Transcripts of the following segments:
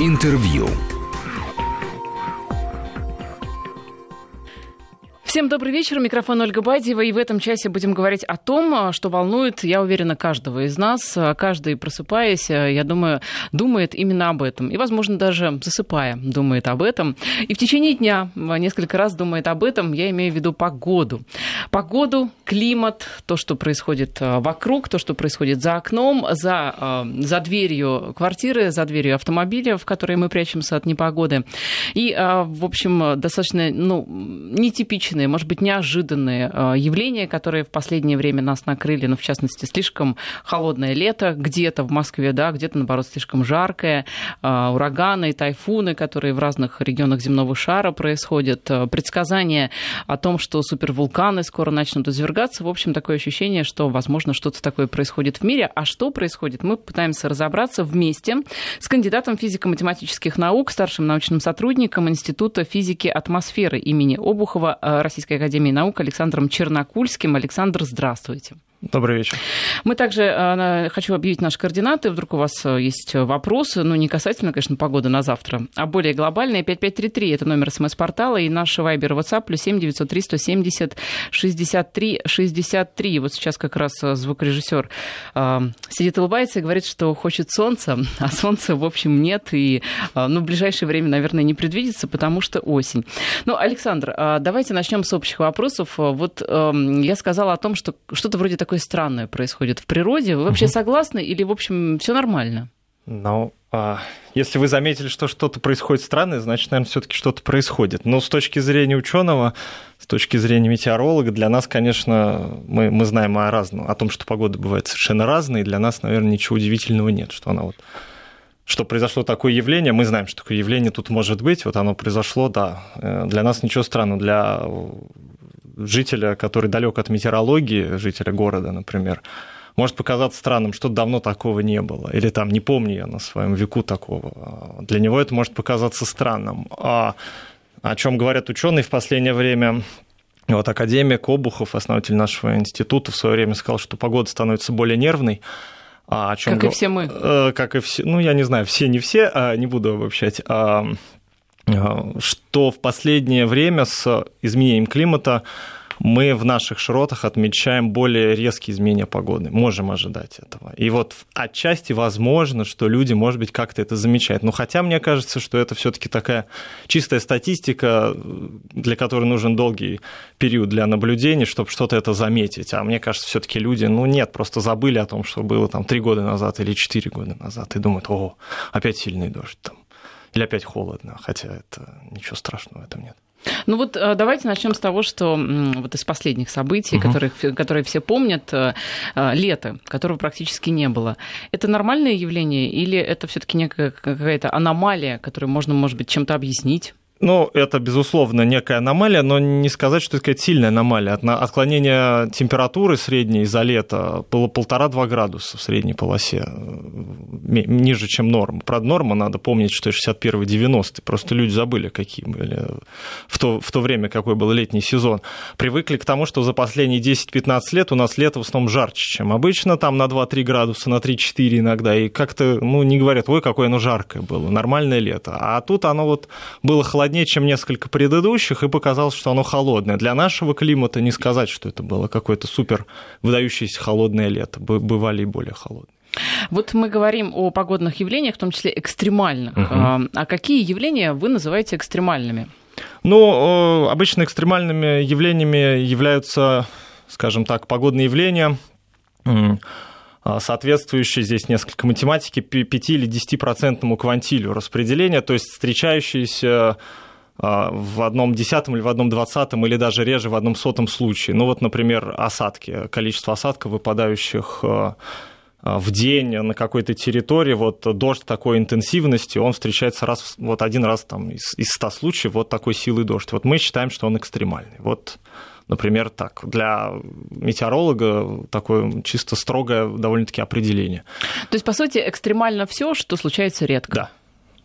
Интервью. Всем добрый вечер. Микрофон Ольга Бадьева. И в этом часе будем говорить о том, что волнует, я уверена, каждого из нас. Каждый, просыпаясь, я думаю, думает именно об этом. И, возможно, даже засыпая, думает об этом. И в течение дня несколько раз думает об этом. Я имею в виду погоду. Погоду, климат, то, что происходит вокруг, то, что происходит за окном, за, за дверью квартиры, за дверью автомобиля, в которой мы прячемся от непогоды. И, в общем, достаточно ну, нетипичный необычные, может быть, неожиданные э, явления, которые в последнее время нас накрыли, ну, в частности, слишком холодное лето где-то в Москве, да, где-то, наоборот, слишком жаркое, э, ураганы, тайфуны, которые в разных регионах земного шара происходят, э, предсказания о том, что супервулканы скоро начнут извергаться. В общем, такое ощущение, что, возможно, что-то такое происходит в мире. А что происходит, мы пытаемся разобраться вместе с кандидатом физико-математических наук, старшим научным сотрудником Института физики атмосферы имени Обухова Российской Академии Наук Александром Чернокульским. Александр, здравствуйте. Добрый вечер. Мы также э, хочу объявить наши координаты. Вдруг у вас э, есть вопросы, ну, не касательно, конечно, погоды на завтра, а более глобальные. 5533 – это номер смс-портала, и наш вайбер WhatsApp плюс 7 903 170 63 63. Вот сейчас как раз э, звукорежиссер э, сидит улыбается и говорит, что хочет солнца, а солнца, в общем, нет, и э, ну, в ближайшее время, наверное, не предвидится, потому что осень. Ну, Александр, э, давайте начнем с общих вопросов. Вот э, я сказала о том, что что-то вроде такого такое странное происходит в природе. Вы вообще угу. согласны или, в общем, все нормально? Ну, а, если вы заметили, что что-то происходит странное, значит, наверное, все-таки что-то происходит. Но с точки зрения ученого, с точки зрения метеоролога, для нас, конечно, мы, мы знаем о разном, о том, что погода бывает совершенно разная, и для нас, наверное, ничего удивительного нет, что она вот что произошло такое явление, мы знаем, что такое явление тут может быть, вот оно произошло, да. Э, для нас ничего странного, для жителя, который далек от метеорологии, жителя города, например, может показаться странным, что давно такого не было, или там не помню я на своем веку такого. Для него это может показаться странным. А о чем говорят ученые в последнее время? Вот академик Обухов, основатель нашего института, в свое время сказал, что погода становится более нервной. А о чем как и все мы. Э, как и все, ну я не знаю, все не все, а не буду обобщать. Э, что в последнее время с изменением климата мы в наших широтах отмечаем более резкие изменения погоды. Можем ожидать этого. И вот отчасти возможно, что люди, может быть, как-то это замечают. Но хотя мне кажется, что это все-таки такая чистая статистика, для которой нужен долгий период для наблюдений, чтобы что-то это заметить. А мне кажется, все-таки люди, ну нет, просто забыли о том, что было там три года назад или четыре года назад, и думают, о, опять сильный дождь там или опять холодно, хотя это ничего страшного в этом нет. Ну вот э, давайте начнем с того, что вот из последних событий, угу. которых, которые все помнят, э, э, лето, которого практически не было. Это нормальное явление или это все-таки некая какая-то аномалия, которую можно, может быть, чем-то объяснить? Ну, это, безусловно, некая аномалия, но не сказать, что это какая-то сильная аномалия. Отклонение температуры средней за лето было полтора-два градуса в средней полосе, ниже, чем норма. Правда, норма, надо помнить, что 61-90. Просто люди забыли, какие были в то, в то время, какой был летний сезон. Привыкли к тому, что за последние 10-15 лет у нас лето в основном жарче, чем обычно, там на 2-3 градуса, на 3-4 иногда. И как-то, ну, не говорят, ой, какое оно жаркое было, нормальное лето. А тут оно вот было холоднее холоднее, чем несколько предыдущих, и показалось, что оно холодное. Для нашего климата не сказать, что это было какое-то супер выдающееся холодное лето. Бывали и более холодные. Вот мы говорим о погодных явлениях, в том числе экстремальных. Угу. А какие явления вы называете экстремальными? Ну, обычно экстремальными явлениями являются, скажем так, погодные явления, соответствующие здесь несколько математики 5 или 10% квантилю распределения, то есть встречающиеся а, в одном десятом или в одном двадцатом, или даже реже в одном сотом случае. Ну вот, например, осадки, количество осадков, выпадающих а, а, в день на какой-то территории, вот дождь такой интенсивности, он встречается раз, вот один раз там из, из 100 случаев, вот такой силы дождь. Вот мы считаем, что он экстремальный. Вот Например, так. Для метеоролога такое чисто строгое довольно-таки определение. То есть, по сути, экстремально все, что случается редко. Да.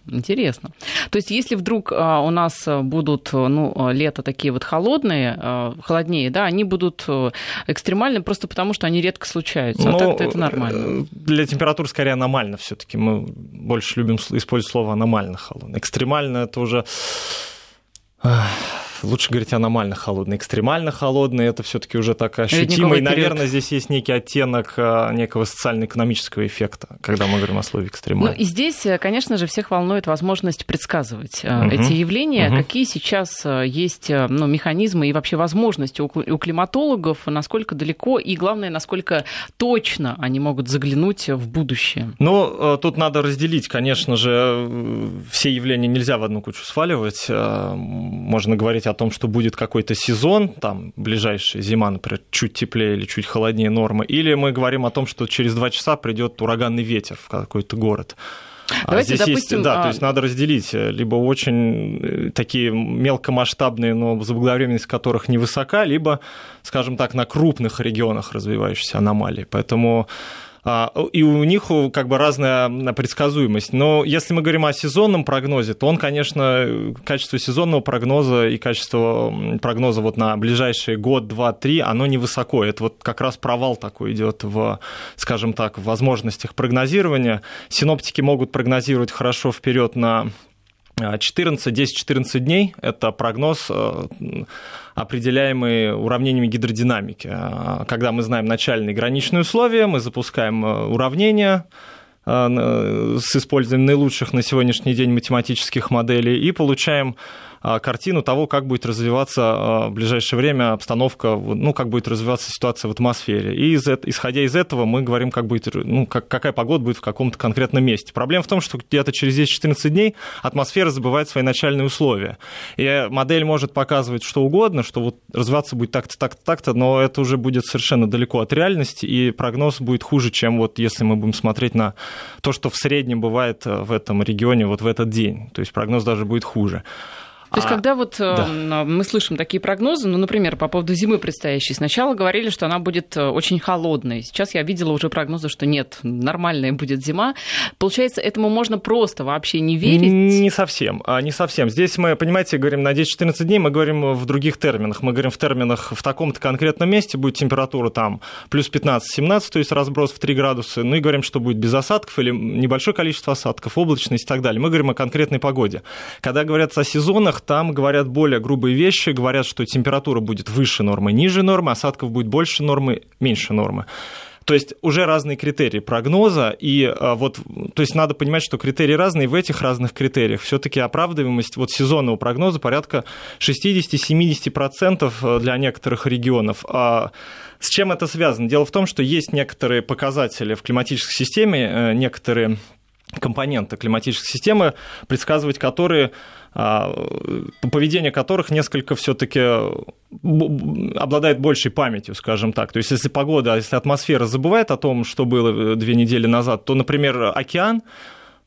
Интересно. То есть, если вдруг а, у нас будут ну, лето такие вот холодные, а, холоднее, да, они будут экстремальны просто потому, что они редко случаются. А ну, так-то это нормально. Для температур скорее аномально все-таки. Мы больше любим использовать слово аномально холодно. Экстремально это уже лучше говорить аномально холодный. Экстремально холодный это все-таки уже так ощутимо. И, наверное, здесь есть некий оттенок а, некого социально-экономического эффекта, когда мы говорим о слове экстремально. Ну и здесь, э, конечно же, всех волнует возможность предсказывать угу. эти явления. Угу. Какие сейчас э, есть ну, механизмы и вообще возможности у климатологов, насколько далеко и, главное, насколько точно они могут заглянуть в будущее? Ну, тут надо разделить, конечно же, все явления нельзя в одну кучу сваливать. Можно говорить о о том, что будет какой-то сезон, там, ближайшая зима, например, чуть теплее или чуть холоднее нормы, или мы говорим о том, что через два часа придет ураганный ветер в какой-то город. А Давайте, Здесь допустим, есть, да, а... то есть надо разделить э, либо очень э, такие мелкомасштабные, но заблаговременность которых невысока, либо, скажем так, на крупных регионах развивающиеся аномалии. Поэтому и у них как бы разная предсказуемость. Но если мы говорим о сезонном прогнозе, то он, конечно, качество сезонного прогноза и качество прогноза вот на ближайший год, два, три, оно невысоко. Это вот как раз провал такой идет в, скажем так, в возможностях прогнозирования. Синоптики могут прогнозировать хорошо вперед на 14, 10-14 дней – это прогноз, э, определяемый уравнениями гидродинамики. Э, когда мы знаем начальные граничные условия, мы запускаем э, уравнения, с использованием наилучших на сегодняшний день математических моделей и получаем картину того, как будет развиваться а, в ближайшее время обстановка, ну, как будет развиваться ситуация в атмосфере. И из, исходя из этого мы говорим, как будет, ну, как, какая погода будет в каком-то конкретном месте. Проблема в том, что где-то через 10-14 дней атмосфера забывает свои начальные условия. И модель может показывать что угодно, что вот развиваться будет так-то, так-то, так-то, но это уже будет совершенно далеко от реальности, и прогноз будет хуже, чем вот если мы будем смотреть на то, что в среднем бывает э, в этом регионе вот в этот день. То есть прогноз даже будет хуже. То есть, а, когда вот да. Эм, мы слышим такие прогнозы, ну, например, по поводу зимы предстоящей, сначала говорили, что она будет э, очень холодной. Сейчас я видела уже прогнозы, что нет, нормальная будет зима. Получается, этому можно просто вообще не верить? Не совсем, а, не совсем. Здесь мы, понимаете, говорим на 10-14 дней, мы говорим в других терминах. Мы говорим в терминах в таком-то конкретном месте будет температура там плюс 15-17, то есть разброс в 3 градуса, ну и говорим, что будет без осадков или небольшое количество осадков, облачность и так далее. Мы говорим о конкретной погоде. Когда говорят о сезонах, там говорят более грубые вещи, говорят, что температура будет выше нормы, ниже нормы, осадков будет больше нормы, меньше нормы. То есть уже разные критерии прогноза, и а, вот, то есть надо понимать, что критерии разные, в этих разных критериях все-таки оправдываемость вот сезонного прогноза порядка 60-70% для некоторых регионов. А с чем это связано? Дело в том, что есть некоторые показатели в климатической системе, э, некоторые компоненты климатической системы, предсказывать которые а, поведение которых несколько все-таки обладает большей памятью, скажем так. То есть, если погода, если атмосфера забывает о том, что было две недели назад, то, например, океан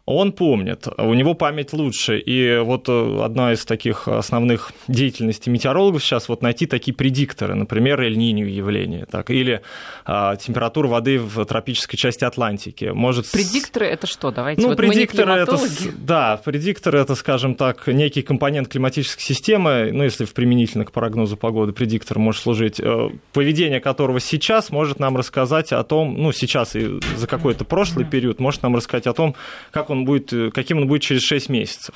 он помнит, у него память лучше. И вот э, одна из таких основных деятельностей метеорологов сейчас вот найти такие предикторы, например, эль-нинью явление, так, или а, температуру воды в тропической части Атлантики. Может... Предикторы это что? Давайте. Ну, вот предикторы это, да, предикторы это, скажем так, некий компонент климатической системы, ну, если в применительно к прогнозу погоды предиктор может служить, э, поведение которого сейчас может нам рассказать о том, ну, сейчас и за какой-то прошлый период, может нам рассказать о том, как он он будет, э, каким он будет через 6 месяцев.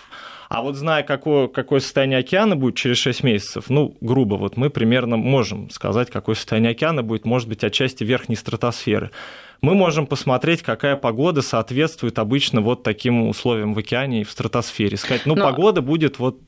А вот зная, какое, какое состояние океана будет через 6 месяцев, ну, грубо, вот мы примерно можем сказать, какое состояние океана будет, может быть, отчасти верхней стратосферы мы можем посмотреть, какая погода соответствует обычно вот таким условиям в океане и в стратосфере. Сказать, ну, Но... погода будет вот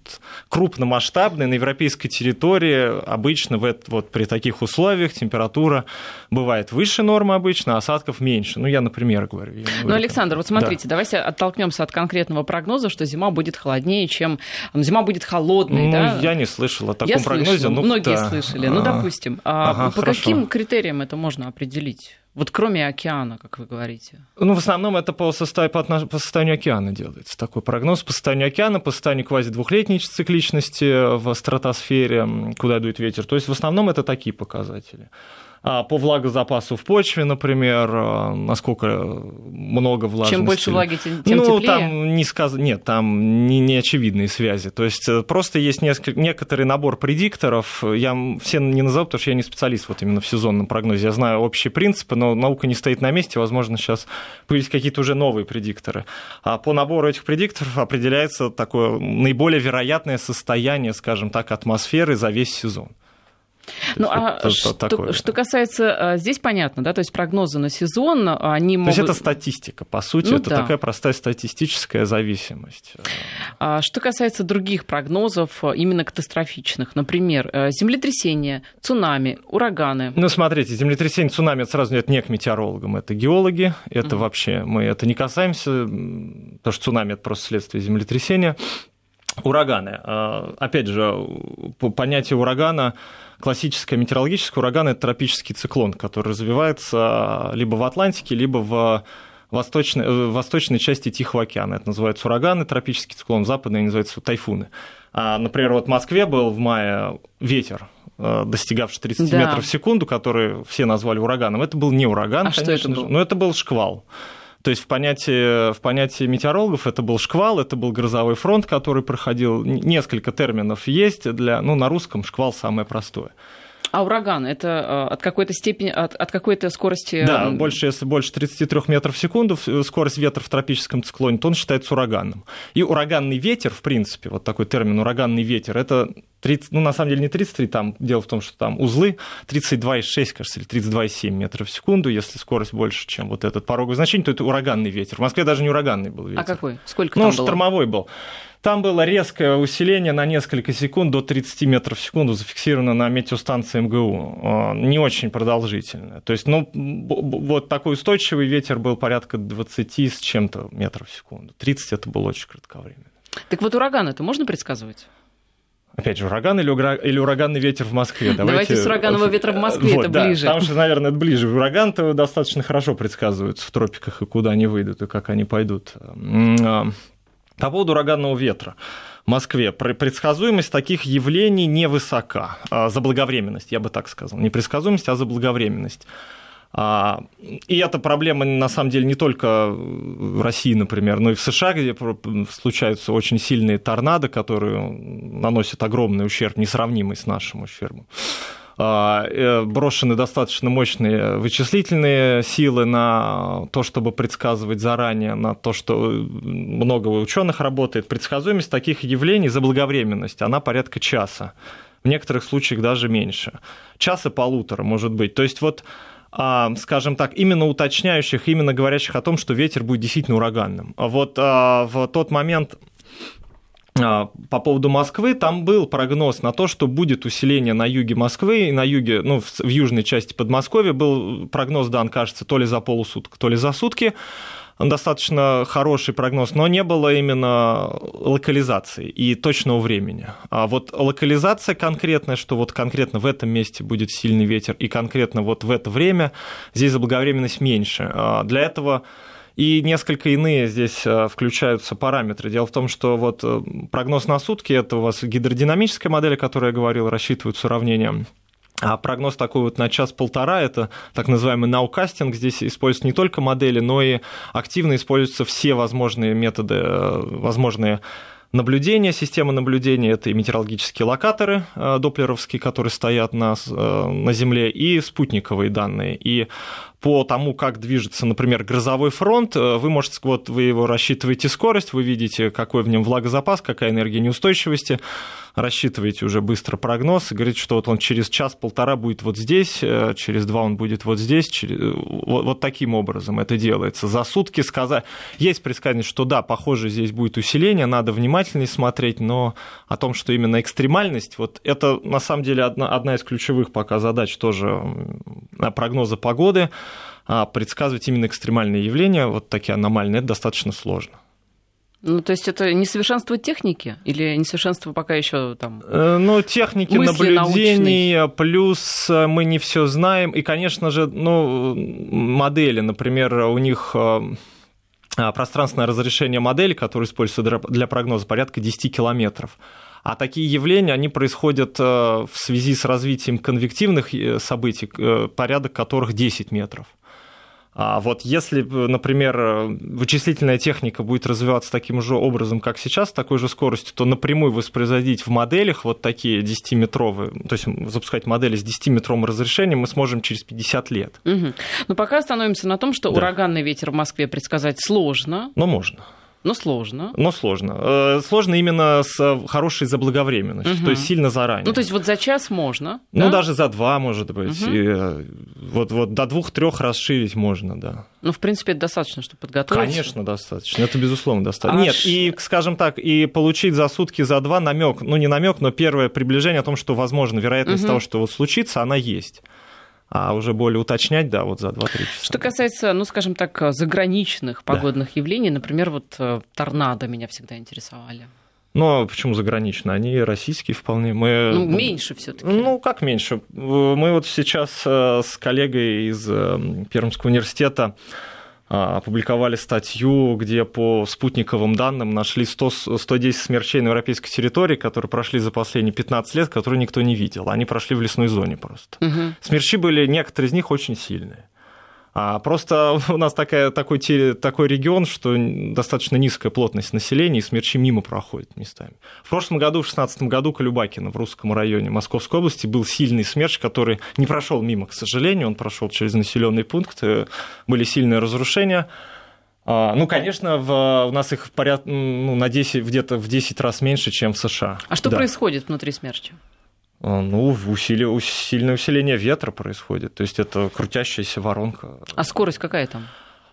крупномасштабной на европейской территории. Обычно в это, вот при таких условиях температура бывает выше нормы обычно, а осадков меньше. Ну, я, например, говорю. Я ну, Александр, вот смотрите, да. давайте оттолкнемся от конкретного прогноза, что зима будет холоднее, чем... Ну, зима будет холодной, ну, да? я не слышал о таком я прогнозе. Слышала, ну, многие да. слышали. Ну, допустим. А ага, по хорошо. каким критериям это можно определить? Вот кроме океана, как вы говорите. Ну, в основном это по, состав, по, по состоянию океана делается. Такой прогноз по состоянию океана, по состоянию квази-двухлетней цикличности в стратосфере, куда дует ветер. То есть в основном это такие показатели. А, по влагозапасу в почве, например, а, насколько много влажности. Чем больше влаги, тем, тем ну, теплее? там не сказ... Нет, там не, не очевидные связи. То есть э, просто есть несколько... некоторый набор предикторов. Я все не назову, потому что я не специалист вот именно в сезонном прогнозе. Я знаю общие принципы, но наука не стоит на месте. Возможно, сейчас появились какие-то уже новые предикторы. А по набору этих предикторов определяется такое наиболее вероятное состояние, скажем так, атмосферы за весь сезон. Ну, а это, что, такое. что касается, а, здесь понятно, да, то есть прогнозы на сезон, они могут... То есть это статистика, по сути, ну, это да. такая простая статистическая зависимость. А что касается других прогнозов, именно катастрофичных, например, э, землетрясения, цунами, ураганы. Ну, смотрите, землетрясение, цунами, это сразу нет не к метеорологам, это геологи, это mm вообще, мы это не касаемся, потому что цунами – это просто следствие землетрясения. Ураганы. А, опять же, понятие урагана классическое метеорологическое ураган – это тропический циклон, который развивается либо в Атлантике, либо в восточной, э, восточной части Тихого океана. Это называется ураганы, тропический циклон, в западной называется тайфуны. А, например, вот в Москве был в мае ветер, э, достигавший 30 да. метров в секунду, который все назвали ураганом. Это был не ураган, а конечно что это был? но это был шквал. То есть в понятии, в понятии метеорологов это был шквал, это был грозовой фронт, который проходил. Несколько терминов есть для, ну, на русском шквал самое простое. А ураган это э, от какой-то степени, от, от какой-то скорости? Да, больше, если больше 33 метров в секунду, скорость ветра в тропическом циклоне, то он считается ураганом. И ураганный ветер, в принципе, вот такой термин ураганный ветер, это 30, ну, на самом деле не 33, там дело в том, что там узлы 32,6, кажется, или 32,7 метров в секунду, если скорость больше, чем вот этот пороговый значение, то это ураганный ветер. В Москве даже не ураганный был ветер. А какой? Сколько ну, там было? штормовой был. Там было резкое усиление на несколько секунд до 30 метров в секунду, зафиксировано на метеостанции МГУ. А, не очень продолжительное. То есть, ну, вот такой устойчивый ветер был порядка 20 с чем-то метров в секунду. 30 это было очень кратковременно. Так вот ураган это можно предсказывать? Опять же, ураган или, ура... или ураганный ветер в Москве? Давайте, Давайте с ураганного ветра в Москве, вот, это да, ближе. Потому что, наверное, это ближе. Ураган-то достаточно хорошо предсказываются в тропиках, и куда они выйдут, и как они пойдут. По поводу ураганного ветра. В Москве предсказуемость таких явлений невысока. А, заблаговременность, я бы так сказал. Не предсказуемость, а заблаговременность. А, и эта проблема, на самом деле, не только в России, например, но и в США, где случаются очень сильные торнадо, которые наносят огромный ущерб, несравнимый с нашим ущербом. А, э, брошены достаточно мощные вычислительные силы на то, чтобы предсказывать заранее, на то, что много ученых работает. Предсказуемость таких явлений, заблаговременность, она порядка часа. В некоторых случаях даже меньше. Часа полутора, может быть. То есть вот а, скажем так, именно уточняющих, именно говорящих о том, что ветер будет действительно ураганным. Вот а, в тот момент по поводу Москвы, там был прогноз на то, что будет усиление на юге Москвы и на юге, ну, в южной части Подмосковья был прогноз дан, кажется, то ли за полусуток, то ли за сутки достаточно хороший прогноз, но не было именно локализации и точного времени. А вот локализация конкретная, что вот конкретно в этом месте будет сильный ветер и конкретно вот в это время, здесь заблаговременность меньше. А для этого и несколько иные здесь а, включаются параметры. Дело в том, что вот э, прогноз на сутки – это у вас гидродинамическая модель, о которой я говорил, рассчитывают уравнения а прогноз такой вот на час-полтора, это так называемый наукастинг, здесь используются не только модели, но и активно используются все возможные методы, э, возможные наблюдения, система наблюдения, это и метеорологические локаторы э, доплеровские, которые стоят на, э, на Земле, и спутниковые данные. И по тому, как движется, например, грозовой фронт, вы можете, вот вы его рассчитываете скорость, вы видите, какой в нем влагозапас, какая энергия неустойчивости, рассчитываете уже быстро прогноз и говорите, что вот он через час-полтора будет вот здесь, э, через два он будет вот здесь, через... Э, вот, вот таким образом это делается. За сутки сказать... Есть предсказание, что да, похоже, здесь будет усиление, надо внимательнее смотреть, но о том, что именно экстремальность, вот это на самом деле одна, одна из ключевых пока задач тоже прогноза погоды, а предсказывать именно экстремальные явления, вот такие аномальные, это достаточно сложно. Ну, то есть это несовершенство техники или несовершенство пока еще там? Э, ну, техники наблюдений, научной? плюс э, мы не все знаем. И, конечно же, ну, модели, например, у них э, пространственное разрешение модели, которое используется для прогноза, порядка 10 километров. А такие явления, они происходят в связи с развитием конвективных событий, порядок которых 10 метров. А вот если, например, вычислительная техника будет развиваться таким же образом, как сейчас, с такой же скоростью, то напрямую воспроизводить в моделях вот такие 10-метровые, то есть запускать модели с 10-метровым разрешением мы сможем через 50 лет. Угу. Но пока остановимся на том, что да. ураганный ветер в Москве предсказать сложно. Но можно. Но сложно. Но сложно. Э, сложно именно с хорошей заблаговременностью, угу. то есть сильно заранее. Ну, то есть вот за час можно? Ну, да? даже за два, может быть. Угу. И э, вот, вот до двух-трех расширить можно, да. Ну, в принципе, это достаточно, чтобы подготовиться. Конечно, достаточно. Это, безусловно, достаточно. А Нет, ш... и, скажем так, и получить за сутки, за два намек, ну, не намек, но первое приближение о том, что, возможно, вероятность угу. того, что вот случится, она есть а уже более уточнять, да, вот за 2-3 часа. Что касается, ну, скажем так, заграничных погодных да. явлений, например, вот э, торнадо меня всегда интересовали. Ну, а почему заграничные? Они российские вполне. Мы... Ну, меньше все таки Ну, как меньше? Мы вот сейчас э, с коллегой из э, Пермского университета опубликовали статью, где по спутниковым данным нашли 100, 110 смерчей на европейской территории, которые прошли за последние 15 лет, которые никто не видел. Они прошли в лесной зоне просто. Угу. Смерчи были, некоторые из них очень сильные. А просто у нас такая, такой, такой регион, что достаточно низкая плотность населения, и смерчи мимо проходят местами. В прошлом году, в 2016 году, Колюбакино в Русском районе Московской области был сильный смерч, который не прошел мимо, к сожалению, он прошел через населенный пункт, э, были сильные разрушения. А, ну, конечно, в, у нас их в поряд... ну, на 10, где-то в 10 раз меньше, чем в США. А что да. происходит внутри смерча? А, ну, усили... сильное усиление ветра происходит. То есть это крутящаяся воронка. А скорость какая там?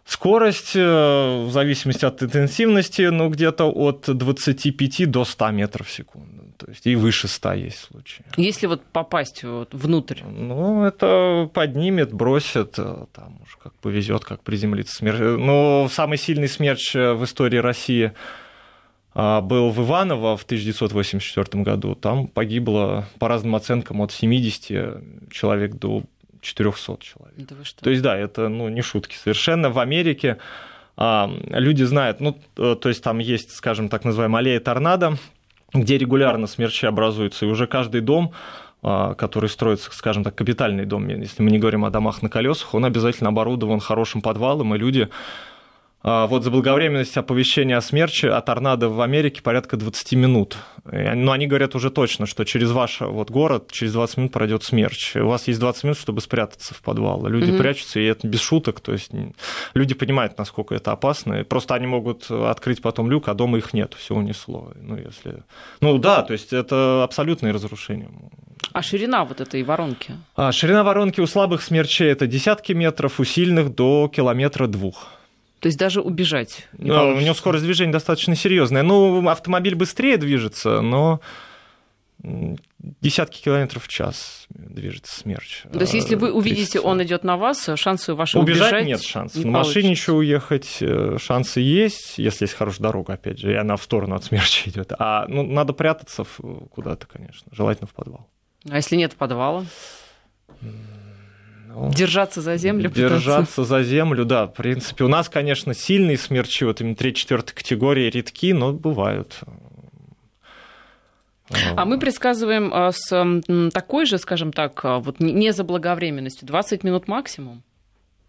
Скорость, э, в зависимости от интенсивности, ну, где-то от 25 до 100 метров в секунду. То есть и выше 100 есть случаи. Если вот попасть вот внутрь? Ну, это поднимет, бросит, э, там уж как повезет, как приземлиться. Смерч... Ну, самый сильный смерч э, в истории России – был в Иваново в 1984 году. Там погибло, по разным оценкам, от 70 человек до 400 человек. Да То есть, да, это ну, не шутки совершенно. В Америке а, люди знают, ну, э, то есть там есть, скажем, так называемая аллея торнадо, где регулярно смерчи образуются, и уже каждый дом а, который строится, скажем так, капитальный дом, если мы не говорим о домах на колесах, он обязательно оборудован хорошим подвалом, и люди а, вот заблаговременность оповещения о смерчи, о торнадо в Америке порядка 20 минут. Но они говорят уже точно, что через ваш вот город через 20 минут пройдет смерч. У вас есть 20 минут, чтобы спрятаться в подвал. Люди mm-hmm. прячутся, и это без шуток. То есть люди понимают, насколько это опасно. Просто они могут открыть потом люк, а дома их нет, все унесло. Ну, если... ну да, то есть это абсолютное разрушение. А ширина вот этой воронки? А, ширина воронки у слабых смерчей это десятки метров, у сильных до километра двух. То есть даже убежать. но у него скорость движения достаточно серьезная. Ну, автомобиль быстрее движется, но десятки километров в час движется смерч. То есть, если вы увидите, он идет на вас, шансы ваши убежать, убежать нет шансов. Не на машине еще уехать э, шансы есть, если есть хорошая дорога, опять же, и она в сторону от смерча идет. А ну, надо прятаться куда-то, конечно, желательно в подвал. А если нет подвала? Ну, держаться за землю. Держаться пытаться. за землю, да. В принципе, у нас, конечно, сильные смерчи, вот именно 3-4 категории редки, но бывают. А мы предсказываем а, с такой же, скажем так, а, вот не заблаговременностью, 20 минут максимум.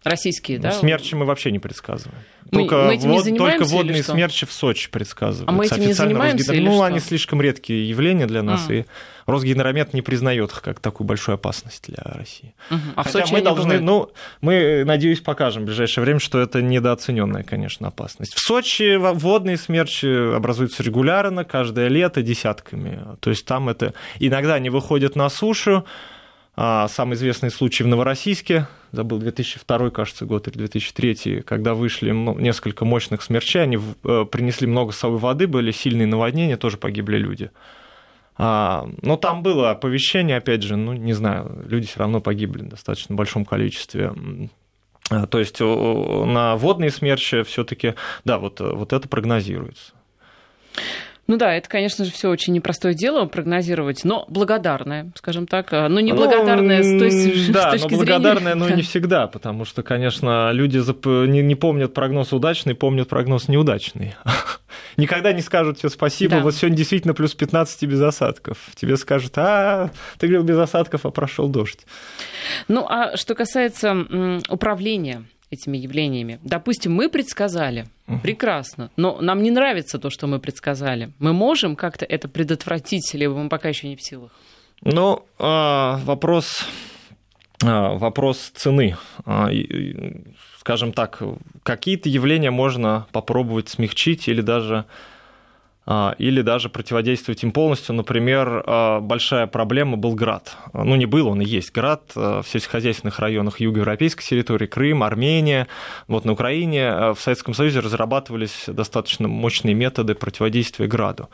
Российские, ну, да? Смерчи мы вообще не предсказываем. Только, мы, мы этим вод, не только водные смерчи в Сочи предсказывают. А мы этим не занимаемся или Ну, что? они слишком редкие явления для нас, а. и Росгенерамет не признает их как такую большую опасность для России. Угу. А Хотя в Сочи мы должны, ну, мы, надеюсь, покажем в ближайшее время, что это недооцененная, конечно, опасность. В Сочи водные смерчи образуются регулярно, каждое лето десятками. То есть там это... Иногда они выходят на сушу, самый известный случай в Новороссийске, забыл, 2002, кажется, год или 2003, когда вышли несколько мощных смерчей, они э, принесли много совой воды, были сильные наводнения, тоже погибли люди. А, но там было оповещение, опять же, ну, не знаю, люди все равно погибли в достаточно большом количестве. А, то есть на водные смерчи все-таки, да, вот, вот это прогнозируется. Ну да, это, конечно же, все очень непростое дело прогнозировать, но благодарное, скажем так. Но не благодарное ну, с той да, с точки но благодарное, зрения. но не всегда, потому что, конечно, люди не, не помнят прогноз удачный, помнят прогноз неудачный. никогда не скажут тебе спасибо, да. вот сегодня действительно плюс 15 без осадков. Тебе скажут, а, ты говорил без осадков, а прошел дождь. Ну, а что касается управления этими явлениями. Допустим, мы предсказали, прекрасно, но нам не нравится то, что мы предсказали. Мы можем как-то это предотвратить, либо мы пока еще не в силах? Ну, а, вопрос, а, вопрос цены. А, скажем так, какие-то явления можно попробовать смягчить или даже или даже противодействовать им полностью. Например, а, большая проблема был град. Ну, не был, он и есть град а, в сельскохозяйственных районах юго-европейской территории, Крым, Армения. Вот на Украине в Советском Союзе разрабатывались достаточно мощные методы противодействия граду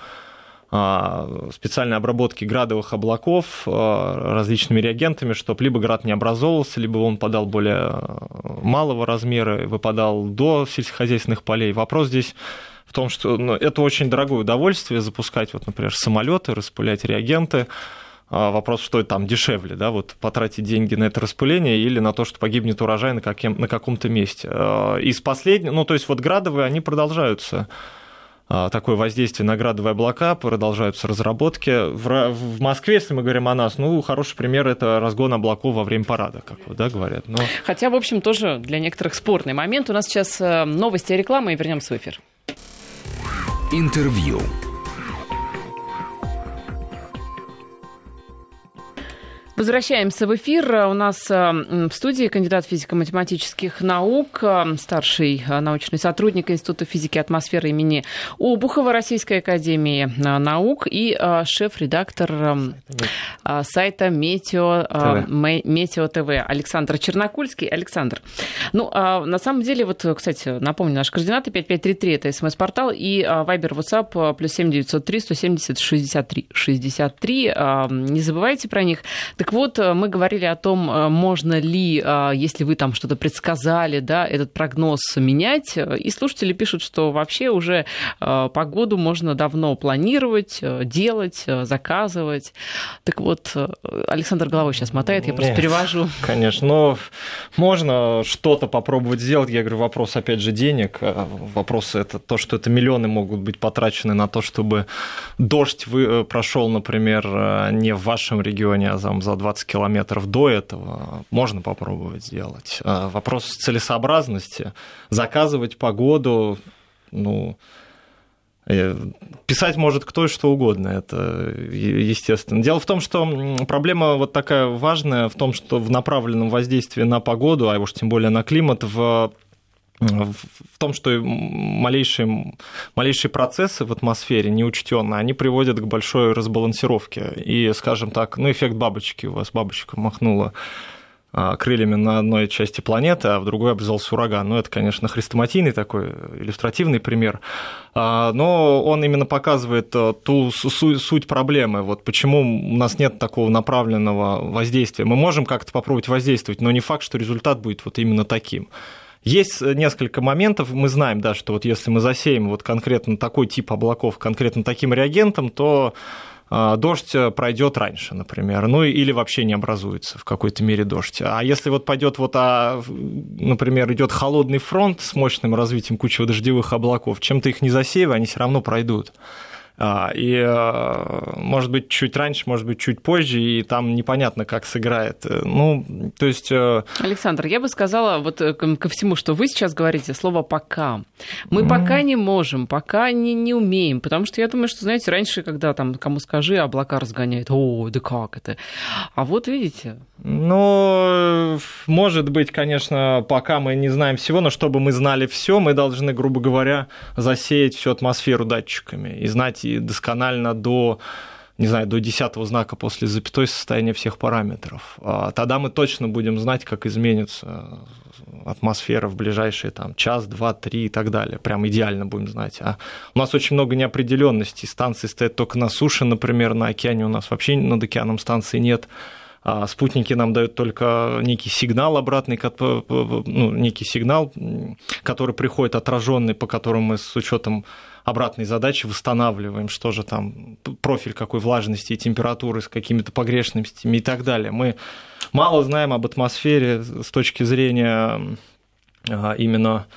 специальной обработки градовых облаков различными реагентами, чтобы либо град не образовывался, либо он подал более малого размера, выпадал до сельскохозяйственных полей. Вопрос здесь в том, что ну, это очень дорогое удовольствие запускать, вот, например, самолеты, распылять реагенты. А вопрос, что это там дешевле, да, вот потратить деньги на это распыление или на то, что погибнет урожай на, каким, на каком-то месте. А, из последнего, ну, то есть вот градовые, они продолжаются а, такое воздействие на градовые облака, продолжаются разработки. В, в Москве, если мы говорим о нас, ну, хороший пример – это разгон облаков во время парада, как вот, да, говорят. Но... Хотя, в общем, тоже для некоторых спорный момент. У нас сейчас э, новости и реклама, и вернемся в эфир. Интервью. Возвращаемся в эфир. У нас э, в студии кандидат физико-математических наук, э, старший э, научный сотрудник Института физики и атмосферы имени Обухова Российской академии наук и шеф-редактор сайта Метео, Метео ТВ Александр Чернокульский. Александр, ну, а на самом деле, вот, кстати, напомню, наши координаты 5533 это смс-портал и Viber WhatsApp плюс 7903 170 63 63. Не забывайте про них. Так так вот, э, мы говорили о том, э, можно ли, э, если вы там что-то предсказали, да, этот прогноз менять. И слушатели пишут, что вообще уже погоду можно давно планировать, делать, заказывать. Так вот, Александр Головой сейчас мотает, я просто Нет, перевожу. Конечно, но можно что-то попробовать сделать. Я говорю, вопрос, опять же, денег. Вопрос это то, что это миллионы могут быть потрачены на то, чтобы дождь прошел, например, не в вашем регионе, а за 20 километров до этого можно попробовать сделать. А вопрос целесообразности. Заказывать погоду, ну, э, Писать может кто что угодно, это естественно. Дело в том, что проблема вот такая важная в том, что в направленном воздействии на погоду, а уж тем более на климат, в в том, что малейшие, малейшие процессы в атмосфере неучтенные, они приводят к большой разбалансировке. И, скажем так, ну, эффект бабочки у вас, бабочка махнула а, крыльями на одной части планеты, а в другой обвязался ураган. Ну, это, конечно, хрестоматийный такой иллюстративный пример, а, но он именно показывает э, ту суть проблемы, вот почему у нас нет такого направленного воздействия. Мы можем как-то попробовать воздействовать, но не факт, что результат будет вот именно таким. Есть э, несколько моментов. Мы знаем, да, что вот если мы засеем вот конкретно такой тип облаков, конкретно таким реагентом, то а, дождь э, пройдет раньше, например, ну или вообще не образуется в какой-то мере дождь. А если вот пойдет вот, а, например, идет холодный фронт с мощным развитием кучи дождевых облаков, чем-то их не засеивая, они все равно пройдут. А, и, э, может быть, чуть раньше, может быть, чуть позже, и там непонятно, как сыграет. Ну, то есть... Э, Александр, я бы сказала вот э, ко всему, что вы сейчас говорите, слово «пока». Мы mm. пока не можем, пока не, не умеем, потому что я думаю, что, знаете, раньше, когда там кому скажи, облака разгоняют, о, да как это? А вот видите... Ну, может быть, конечно, пока мы не знаем всего, но чтобы мы знали все, мы должны, грубо говоря, засеять всю атмосферу датчиками и знать и досконально до не знаю, до десятого знака после запятой состояния всех параметров. А тогда мы точно будем знать, как изменится атмосфера в ближайшие там, час, два, три и так далее. Прям идеально будем знать. А у нас очень много неопределенностей. Станции стоят только на суше, например, на океане у нас вообще над океаном станции нет. А спутники нам дают только некий сигнал обратный, ну, некий сигнал, который приходит отраженный, по которому мы с учетом обратной задачи восстанавливаем, что же там, профиль какой влажности и температуры с какими-то погрешностями и так далее. Мы мало знаем об атмосфере с точки зрения а, именно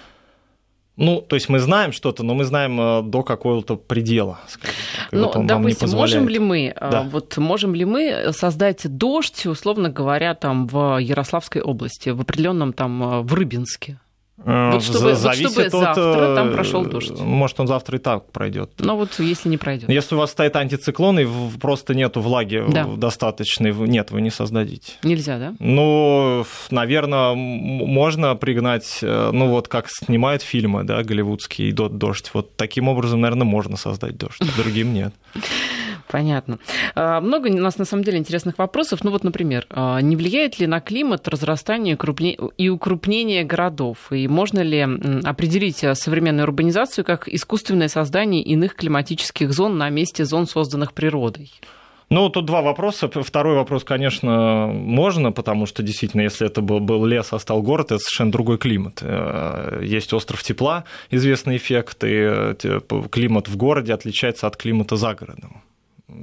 Ну, то есть мы знаем что-то, но мы знаем э, до какого-то предела. Так, ну, вот допустим, можем ли мы, э, да. вот можем ли мы создать дождь, условно говоря, там в Ярославской области, в определенном там э, в Рыбинске? Э, вот чтобы, Зависит вот чтобы от, завтра там э, прошел дождь. Может, он завтра и так пройдет. Но вот если не пройдет. Если у вас стоит антициклон и просто нету влаги да. достаточной, нет, вы не создадите. Нельзя, да? Ну, наверное, можно пригнать, э, ну вот как снимают фильмы, да, голливудские, дождь. Вот таким образом, наверное, можно создать дождь, другим нет. Понятно. А, много у нас на самом деле интересных вопросов. Ну вот, например, а, не влияет ли на климат разрастание и укрупнение городов? И можно ли определить а, современную урбанизацию как искусственное создание иных климатических зон на месте зон, созданных природой? Ну, тут два вопроса. Второй вопрос, конечно, можно, потому что действительно, если это был, был лес, а стал город, это совершенно другой климат. Э, есть остров тепла, известный эффект, и э, климат в городе отличается от климата за городом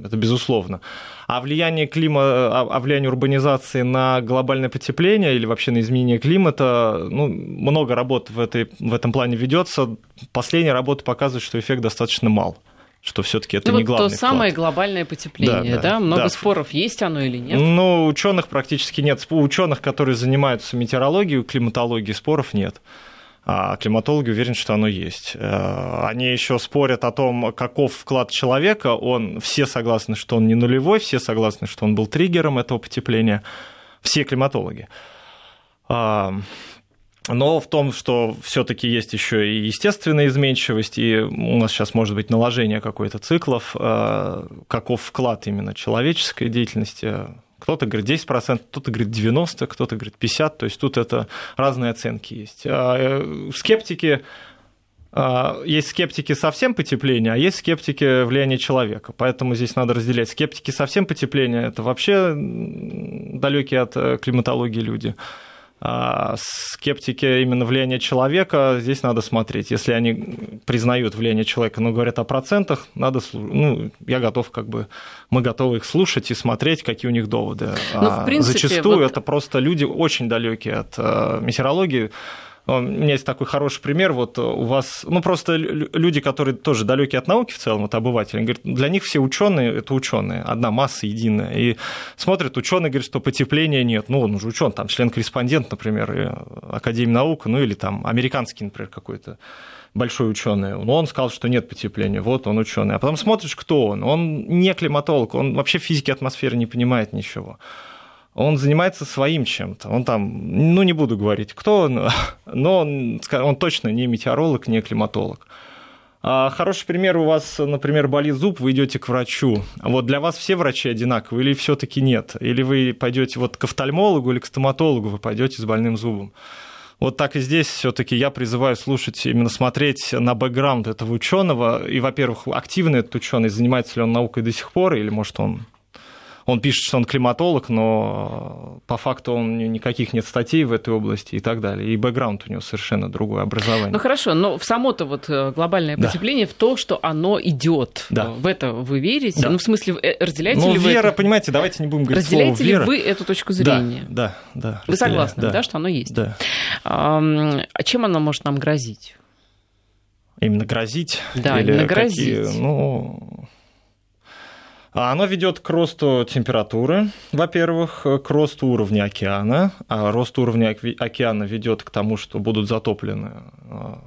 это безусловно. А влияние климата, а, а влияние урбанизации на глобальное потепление или вообще на изменение климата, ну, много работ в, этой, в этом плане ведется. Последняя работа показывает, что эффект достаточно мал что все-таки это ну, не главный то самое глобальное потепление, да? да? да? Много да. споров есть оно или нет? Ну, ученых практически нет. У ученых, которые занимаются метеорологией, климатологией, споров нет а климатологи уверены, что оно есть. Э, они еще спорят о том, каков вклад человека. Он, все согласны, что он не нулевой, все согласны, что он был триггером этого потепления. Все климатологи. А, но в том, что все-таки есть еще и естественная изменчивость, и у нас сейчас может быть наложение какой-то циклов, э, каков вклад именно человеческой деятельности кто-то говорит 10%, кто-то говорит 90%, кто-то говорит 50%. То есть тут это разные оценки есть. А, э, скептики а, есть скептики совсем потепления, а есть скептики влияния человека. Поэтому здесь надо разделять. Скептики совсем потепления – это вообще далекие от э, климатологии люди. А, скептики именно влияния человека, здесь надо смотреть. Если они признают влияние человека, но говорят о процентах, надо, ну, я готов как бы, мы готовы их слушать и смотреть, какие у них доводы. Ну, в принципе, Зачастую вот... это просто люди очень далекие от э, метеорологии, у меня есть такой хороший пример. Вот у вас, ну просто люди, которые тоже далекие от науки в целом, от обывателей, говорят, для них все ученые это ученые, одна масса единая. И смотрят, ученый говорит, что потепления нет. Ну, он уже ученый, там член-корреспондент, например, Академии наук, ну или там американский, например, какой-то большой ученый, но он сказал, что нет потепления, вот он ученый. А потом смотришь, кто он. Он не климатолог, он вообще физики атмосферы не понимает ничего он занимается своим чем-то. Он там, ну не буду говорить, кто он, но он, он точно не метеоролог, не климатолог. А хороший пример у вас, например, болит зуб, вы идете к врачу. Вот для вас все врачи одинаковые или все-таки нет? Или вы пойдете вот к офтальмологу или к стоматологу, вы пойдете с больным зубом? Вот так и здесь все-таки я призываю слушать, именно смотреть на бэкграунд этого ученого. И, во-первых, активно этот ученый, занимается ли он наукой до сих пор, или может он он пишет, что он климатолог, но по факту он никаких нет статей в этой области и так далее. И бэкграунд у него совершенно другое образование. Ну хорошо, но в само-то вот э, глобальное потепление да. в то, что оно идет. Да. В это вы верите? Да. Ну, в смысле, э, разделяете ну, ли вы вера, это? понимаете, давайте не будем говорить Разделяете слово вера. ли вы эту точку зрения? Да, да. да вы согласны, да. да, что оно есть? Да. А чем оно может нам грозить? Именно грозить? Да, Или именно грозить. Какие, ну, а оно ведет к росту температуры, во-первых, к росту уровня океана. А рост уровня океана ведет к тому, что будут затоплены а,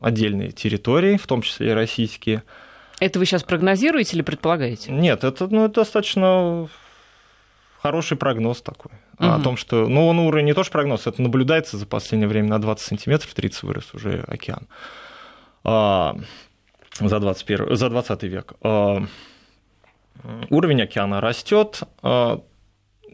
отдельные территории, в том числе и российские. Это вы сейчас прогнозируете или предполагаете? Нет, это, ну, это достаточно хороший прогноз такой. Угу. О том, что... Ну, он уровень не то, что прогноз, это наблюдается за последнее время на 20 сантиметров, 30 вырос уже океан. А, за, 21, за 20 век. А, уровень океана растет. А,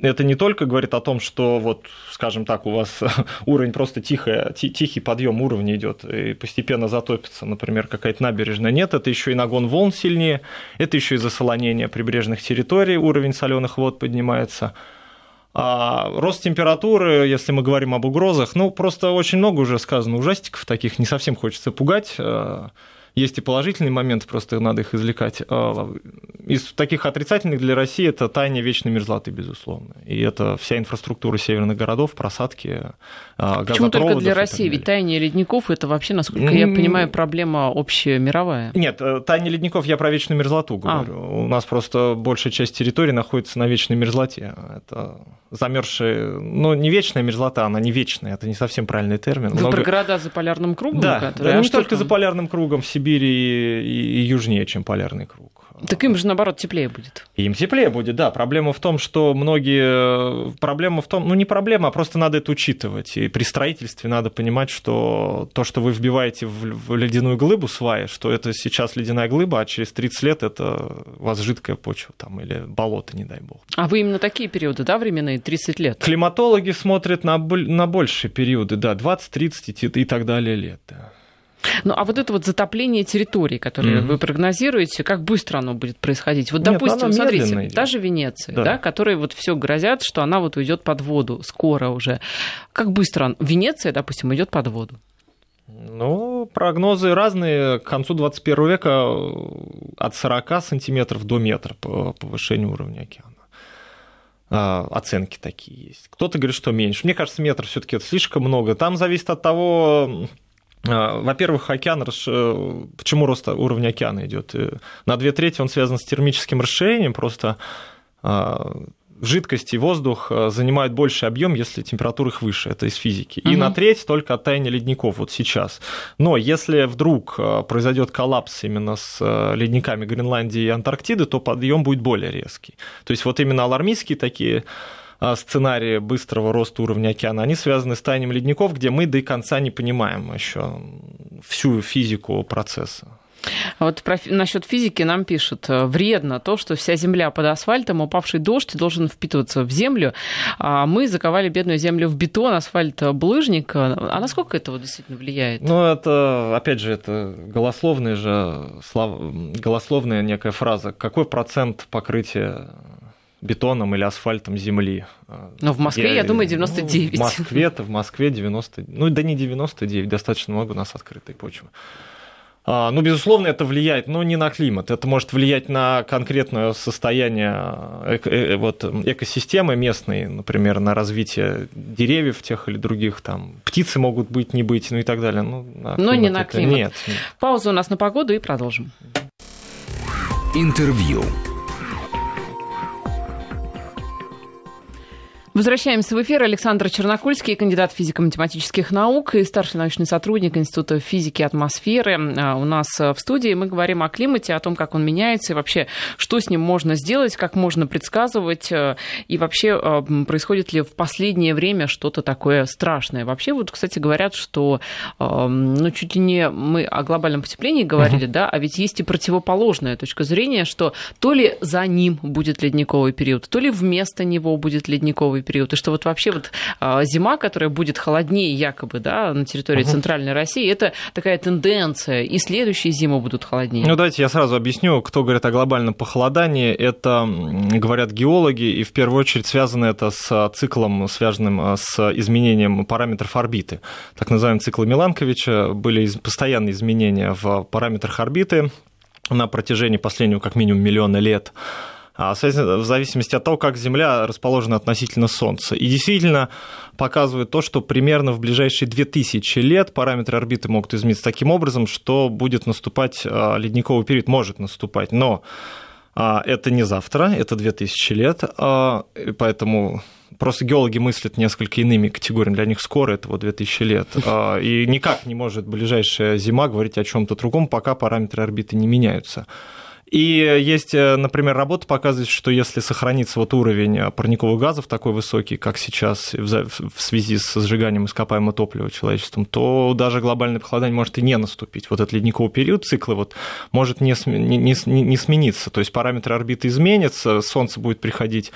это не только говорит о том, что вот, скажем так, у вас уровень просто тихо, тихий подъем уровня идет и постепенно затопится, например, какая-то набережная. Нет, это еще и нагон волн сильнее, это еще и засолонение прибрежных территорий, уровень соленых вод поднимается. А рост температуры, если мы говорим об угрозах, ну, просто очень много уже сказано ужастиков таких, не совсем хочется пугать. Есть и положительные моменты, просто надо их извлекать. А, из таких отрицательных для России это таяние вечной мерзлоты, безусловно. И это вся инфраструктура северных городов, просадки а, Почему только для России? Ведь таяние ледников это вообще, насколько я понимаю, проблема общая мировая. Нет, э, таяние ледников я про вечную мерзлоту а. говорю. А. У нас просто большая часть территории находится на вечной мерзлоте. Это замерзшие, ну не вечная мерзлота, она не вечная, это не совсем правильный термин. Вы Много... про города за полярным кругом? Да, да а не только там? за полярным кругом, в Сибири и, и южнее, чем полярный круг. Так им же, наоборот, теплее будет. Им теплее будет, да. Проблема в том, что многие... Проблема в том... Ну, не проблема, а просто надо это учитывать. И при строительстве надо понимать, что то, что вы вбиваете в ледяную глыбу сваи, что это сейчас ледяная глыба, а через 30 лет это у вас жидкая почва там или болото, не дай бог. А вы именно такие периоды, да, временные, 30 лет? Климатологи смотрят на, на большие периоды, да, 20, 30 и так далее лет, да. Ну, а вот это вот затопление территории, которое mm-hmm. вы прогнозируете, как быстро оно будет происходить? Вот, Нет, допустим, смотрите, идет. даже Венеция, да. да, которые вот все грозят, что она вот уйдет под воду скоро уже. Как быстро Венеция, допустим, идет под воду? Ну, прогнозы разные. К концу 21 века от 40 сантиметров до метра по повышению уровня океана а, оценки такие есть. Кто-то говорит, что меньше. Мне кажется, метр все-таки это слишком много. Там зависит от того, во-первых, океан, э, почему рост уровня океана идет? Э, на две трети он связан с термическим расширением, просто а, жидкости и воздух э, занимают больший объем, если температура их выше, это из физики. И угу. на треть только от таяния ледников вот сейчас. Но если вдруг произойдет коллапс именно с ледниками Гренландии и Антарктиды, то подъем будет более резкий. То есть вот именно алармистские такие а, сценарии быстрого роста уровня океана, они связаны с таянием ледников, где мы до конца не понимаем еще всю физику процесса. А вот про, насчет физики нам пишут, э, вредно то, что вся земля под асфальтом, упавший дождь должен впитываться в землю. А мы заковали бедную землю в бетон, асфальт э, булыжник. А насколько это вот действительно влияет? Ну, это, опять же, это голословная же, слав... голословная некая фраза. Какой процент покрытия бетоном или асфальтом земли. Но в Москве, я, я думаю, 99. Ну, в Москве-то, в Москве 90, ну да не 99, достаточно много у нас открытой почвы. А, ну, безусловно, это влияет, но не на климат. Это может влиять на конкретное состояние эко, э, вот, экосистемы местной, например, на развитие деревьев тех или других. Там, птицы могут быть, не быть, ну и так далее. Ну, но не на климат. Нет, нет. Пауза у нас на погоду и продолжим. Интервью. Возвращаемся в эфир. Александр Чернокульский, кандидат физико-математических наук и старший научный сотрудник Института физики и атмосферы. А, у нас в студии мы говорим о климате, о том, как он меняется и вообще, что с ним можно сделать, как можно предсказывать э, и вообще э, происходит ли в последнее время что-то такое страшное. Вообще, вот, кстати, говорят, что э, ну, чуть ли не мы о глобальном потеплении говорили, uh-huh. да, а ведь есть и противоположная точка зрения, что то ли за ним будет ледниковый период, то ли вместо него будет ледниковый период, и что вот вообще вот а, зима, которая будет холоднее якобы, да, на территории угу. Центральной России, это такая тенденция, и следующие зимы будут холоднее. Ну, давайте я сразу объясню, кто говорит о глобальном похолодании, это говорят геологи, и в первую очередь связано это с циклом, связанным а, с изменением параметров орбиты. Так называемый цикл Миланковича, были постоянные изменения в параметрах орбиты на протяжении последнего как минимум миллиона лет. А, в зависимости от того, как Земля расположена относительно Солнца. И действительно показывает то, что примерно в ближайшие 2000 лет параметры орбиты могут измениться таким образом, что будет наступать а, ледниковый период, может наступать. Но а, это не завтра, это 2000 лет, поэтому просто геологи мыслят несколько иными категориями. Для них скоро это вот 2000 лет. И никак не может ближайшая зима говорить о чем-то другом, пока параметры орбиты не меняются. И есть, э, например, работа показывает, что если сохранится вот уровень э, парниковых газов такой высокий, как сейчас в связи с сжиганием ископаемого топлива человечеством, то даже глобальное похолодание может и не наступить. Вот этот ледниковый период цикла вот может не, не, не, не смениться. То есть параметры орбиты изменятся, Солнце будет приходить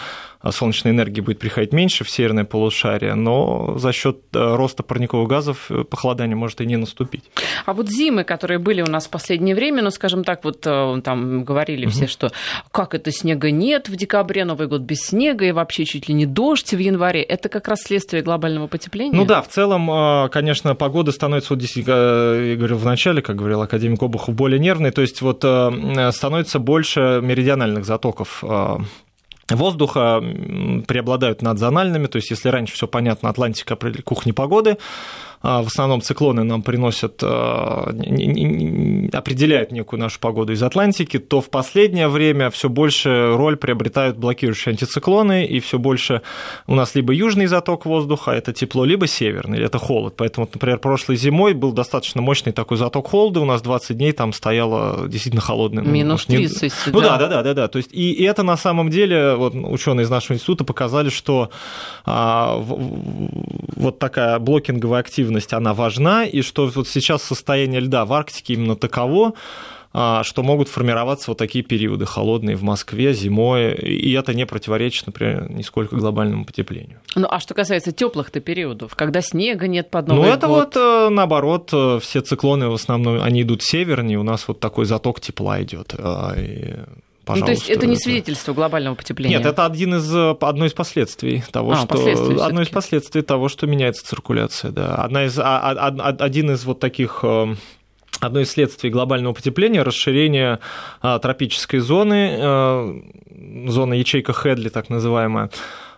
солнечной энергии будет приходить меньше в северное полушарие, но за счет роста парниковых газов похолодание может и не наступить. А вот зимы, которые были у нас в последнее время, ну, скажем так, вот там говорили угу. все, что как это снега нет в декабре, Новый год без снега и вообще чуть ли не дождь в январе, это как раз следствие глобального потепления? Ну да, в целом, конечно, погода становится, вот действительно, я говорил в начале, как говорил академик Обухов, более нервной, то есть вот становится больше меридиональных затоков воздуха преобладают над зональными, то есть если раньше все понятно, Атлантика, кухня погоды, в основном циклоны нам приносят, а, определяют некую нашу погоду из Атлантики, то в последнее время все больше роль приобретают блокирующие антициклоны, и все больше у нас либо южный заток воздуха, это тепло, либо северный, это холод. Поэтому, например, прошлой зимой был достаточно мощный такой заток холода, у нас 20 дней там стояло действительно холодное. Минус 30. Не... Ну да, да, да, да, да. То есть, и, и это на самом деле, вот ученые из нашего института показали, что а, вот такая блокинговая активность активность, она важна, и что вот сейчас состояние льда в Арктике именно таково, а, что могут формироваться вот такие периоды холодные в Москве зимой, и это не противоречит, например, нисколько глобальному потеплению. Ну, а что касается теплых-то периодов, когда снега нет под Новый Ну, это год... вот э, наоборот, э, все циклоны в основном, они идут севернее, у нас вот такой заток тепла идет. А, Пожалуйста, ну, то есть это не свидетельство глобального потепления? Нет, это один из, э, одно из последствий того, а, что последствий одно из последствий того, что меняется циркуляция, да. Одна из, а, а, один из вот таких э, одно из следствий глобального потепления – расширение тропической зоны, э, зона ячейка Хедли, так называемая, а,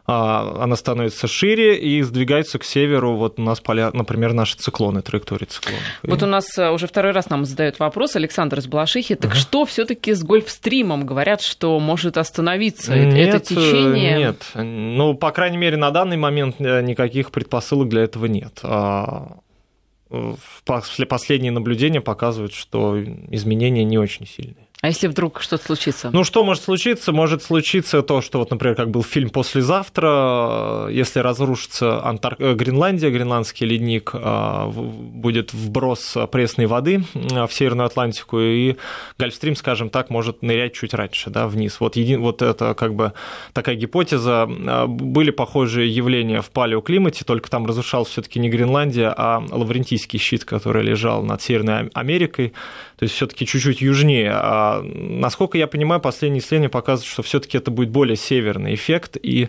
она становится шире и сдвигается к северу. Вот у нас, поля, например, наши циклоны, траектории циклонов. Вот у нас э, уже второй раз нам задают вопрос Александр из Балашихи. Так uh-huh. что все таки с Гольфстримом? Говорят, что может остановиться нет, это течение? Нет, ну, по крайней мере, на данный момент э, никаких предпосылок для этого нет. А, последние наблюдения показывают, что изменения не очень сильные. А если вдруг что-то случится? Ну, что может случиться? Может случиться то, что, вот, например, как был фильм «Послезавтра», если разрушится Антар... Э, Гренландия, гренландский ледник, а, будет вброс пресной воды в Северную Атлантику, и Гольфстрим, скажем так, может нырять чуть раньше, да, вниз. Вот, един... вот это как бы такая гипотеза. А, были похожие явления в палеоклимате, только там разрушалась все таки не Гренландия, а Лаврентийский щит, который лежал над Северной Америкой, то есть все таки чуть-чуть южнее, насколько я понимаю, последние исследования показывают, что все-таки это будет более северный эффект, и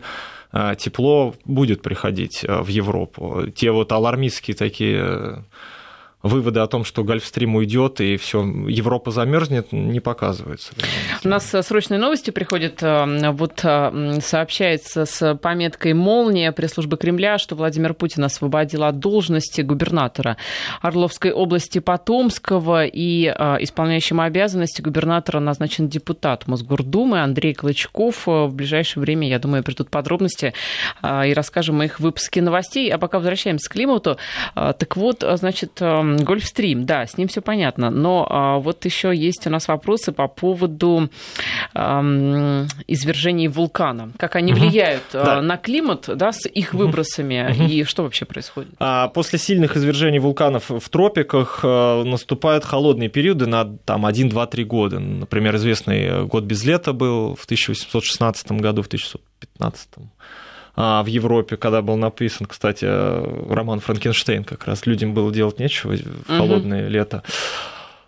а, тепло будет приходить а, в Европу. Те вот алармистские такие выводы о том, что Гольфстрим уйдет и все, Европа замерзнет, не показывается. У нас э, срочные новости приходят. Э, вот э, сообщается с пометкой «Молния» пресс-службы Кремля, что Владимир Путин освободил от должности губернатора Орловской области Потомского и исполняющим обязанности губернатора назначен депутат Мосгордумы Андрей Клычков. В ближайшее время, я думаю, придут подробности и расскажем о их выпуске новостей. А пока возвращаемся к климату. Так вот, значит, Гольфстрим, да, с ним все понятно. Но а, вот еще есть у нас вопросы по поводу а, извержений вулкана. Как они угу. влияют да. на климат, да, с их выбросами, угу. и что вообще происходит? А после сильных извержений вулканов в тропиках а, наступают холодные периоды на там, 1, 2, 3 года. Например, известный год без лета был в 1816 году, в 1915 а, в Европе, когда был написан, кстати, роман Франкенштейн, как раз людям было делать нечего в холодное угу. лето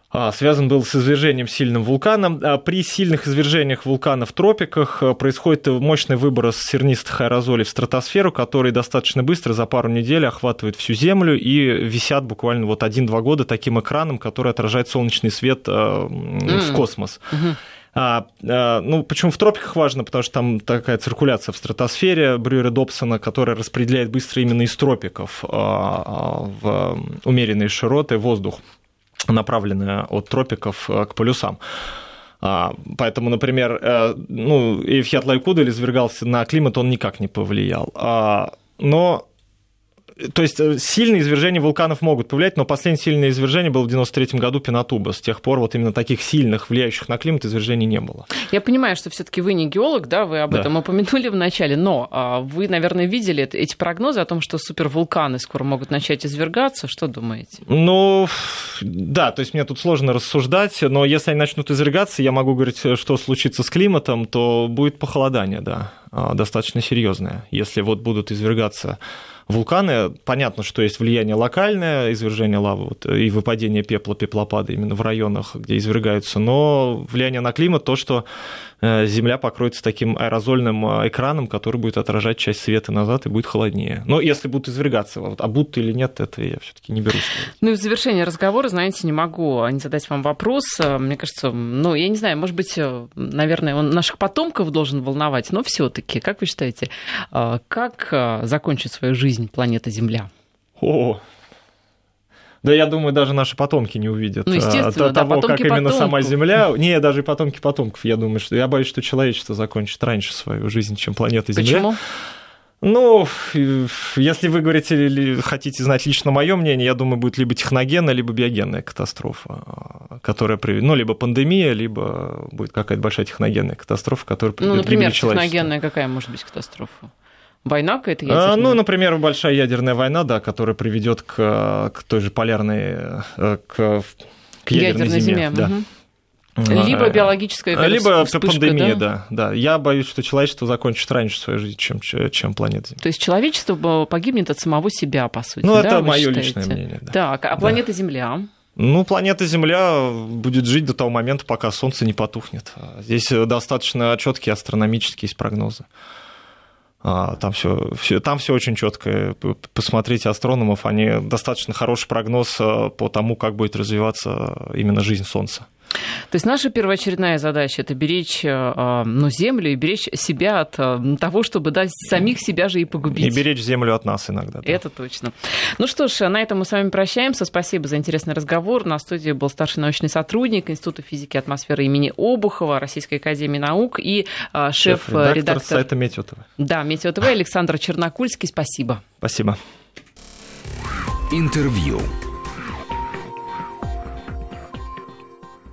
а, связан был с извержением сильным вулканом. А, при сильных извержениях вулкана в тропиках происходит мощный выброс сернистых аэрозолей в стратосферу, которые достаточно быстро, за пару недель, охватывают всю Землю и висят буквально вот один-два года таким экраном, который отражает солнечный свет mm. в космос. Mm-hmm. А, а, ну, почему в тропиках важно? Потому что там такая циркуляция в стратосфере Брюера Добсона, которая распределяет быстро именно из тропиков а, а в умеренные широты воздух, направленный от тропиков к полюсам. Поэтому, например, э, ну, Эфьят Лайкуда извергался на климат, он никак не повлиял. Но то есть э, сильные извержения вулканов могут повлиять, но последнее сильное извержение было в 93 году Пенатуба. С тех пор вот именно таких сильных, влияющих на климат извержений не было. Я понимаю, что все таки вы не геолог, да, вы об да. этом упомянули в начале, но а, вы, наверное, видели эти прогнозы о том, что супервулканы скоро могут начать извергаться. Что думаете? Ну, да, то есть мне тут сложно рассуждать, но если они начнут извергаться, я могу говорить, что случится с климатом, то будет похолодание, да. достаточно серьезная. Если вот будут извергаться вулканы, понятно, что есть влияние локальное, извержение лавы вот, и выпадение пепла, пеплопада именно в районах, где извергаются, но влияние на климат то, что э, Земля покроется таким аэрозольным э, экраном, который будет отражать часть света назад и будет холоднее. Но если будут извергаться, вот, а будут или нет, это я все-таки не берусь. Ну и в завершение разговора, знаете, не могу не задать вам вопрос. Мне кажется, ну, я не знаю, может быть, э, наверное, он наших потомков должен волновать, но все-таки, как вы считаете, как закончить свою жизнь планеты Земля? О, да я думаю, даже наши потомки не увидят ну, естественно, того, да, как именно потомков. сама Земля. Не, даже и потомки потомков. Я думаю, что я боюсь, что человечество закончит раньше свою жизнь, чем планета Земля. Почему? Ну, если вы говорите или хотите знать лично мое мнение, я думаю, будет либо техногенная, либо биогенная катастрофа, которая приведет, ну, либо пандемия, либо будет какая-то большая техногенная катастрофа, которая приведет ну, например, к гибели человечества. техногенная какая может быть катастрофа? Война какая-то ядерная? Ну, например, большая ядерная война, да, которая приведет к, к той же полярной, э, к, к ядерной, ядерной зиме. зиме. Да. Угу. Либо биологическая Либо вспышка, пандемия, да? да, да. Я боюсь, что человечество закончит раньше свою жизнь, чем, чем планета Земля. То есть человечество погибнет от самого себя, по сути. Ну, да, это мое личное мнение. Да. Так, а планета да. Земля? Ну, планета Земля будет жить до того момента, пока Солнце не потухнет. Здесь достаточно четкие астрономические прогнозы. А, там все, все, там все очень четко. Посмотрите астрономов, они достаточно хороший прогноз а, по тому, как будет развиваться именно жизнь Солнца. То есть наша первоочередная задача это беречь э, ну, землю и беречь себя от э, того, чтобы дать самих себя же и погубить. И беречь землю от нас иногда. Да. Это точно. Ну что ж, на этом мы с вами прощаемся. Спасибо за интересный разговор. На студии был старший научный сотрудник Института физики и атмосферы имени Обухова Российской академии наук и э, шеф-редактор шеф сайта Метео ТВ. Да, Метео ТВ Александр Чернокульский. Спасибо. Спасибо. Интервью.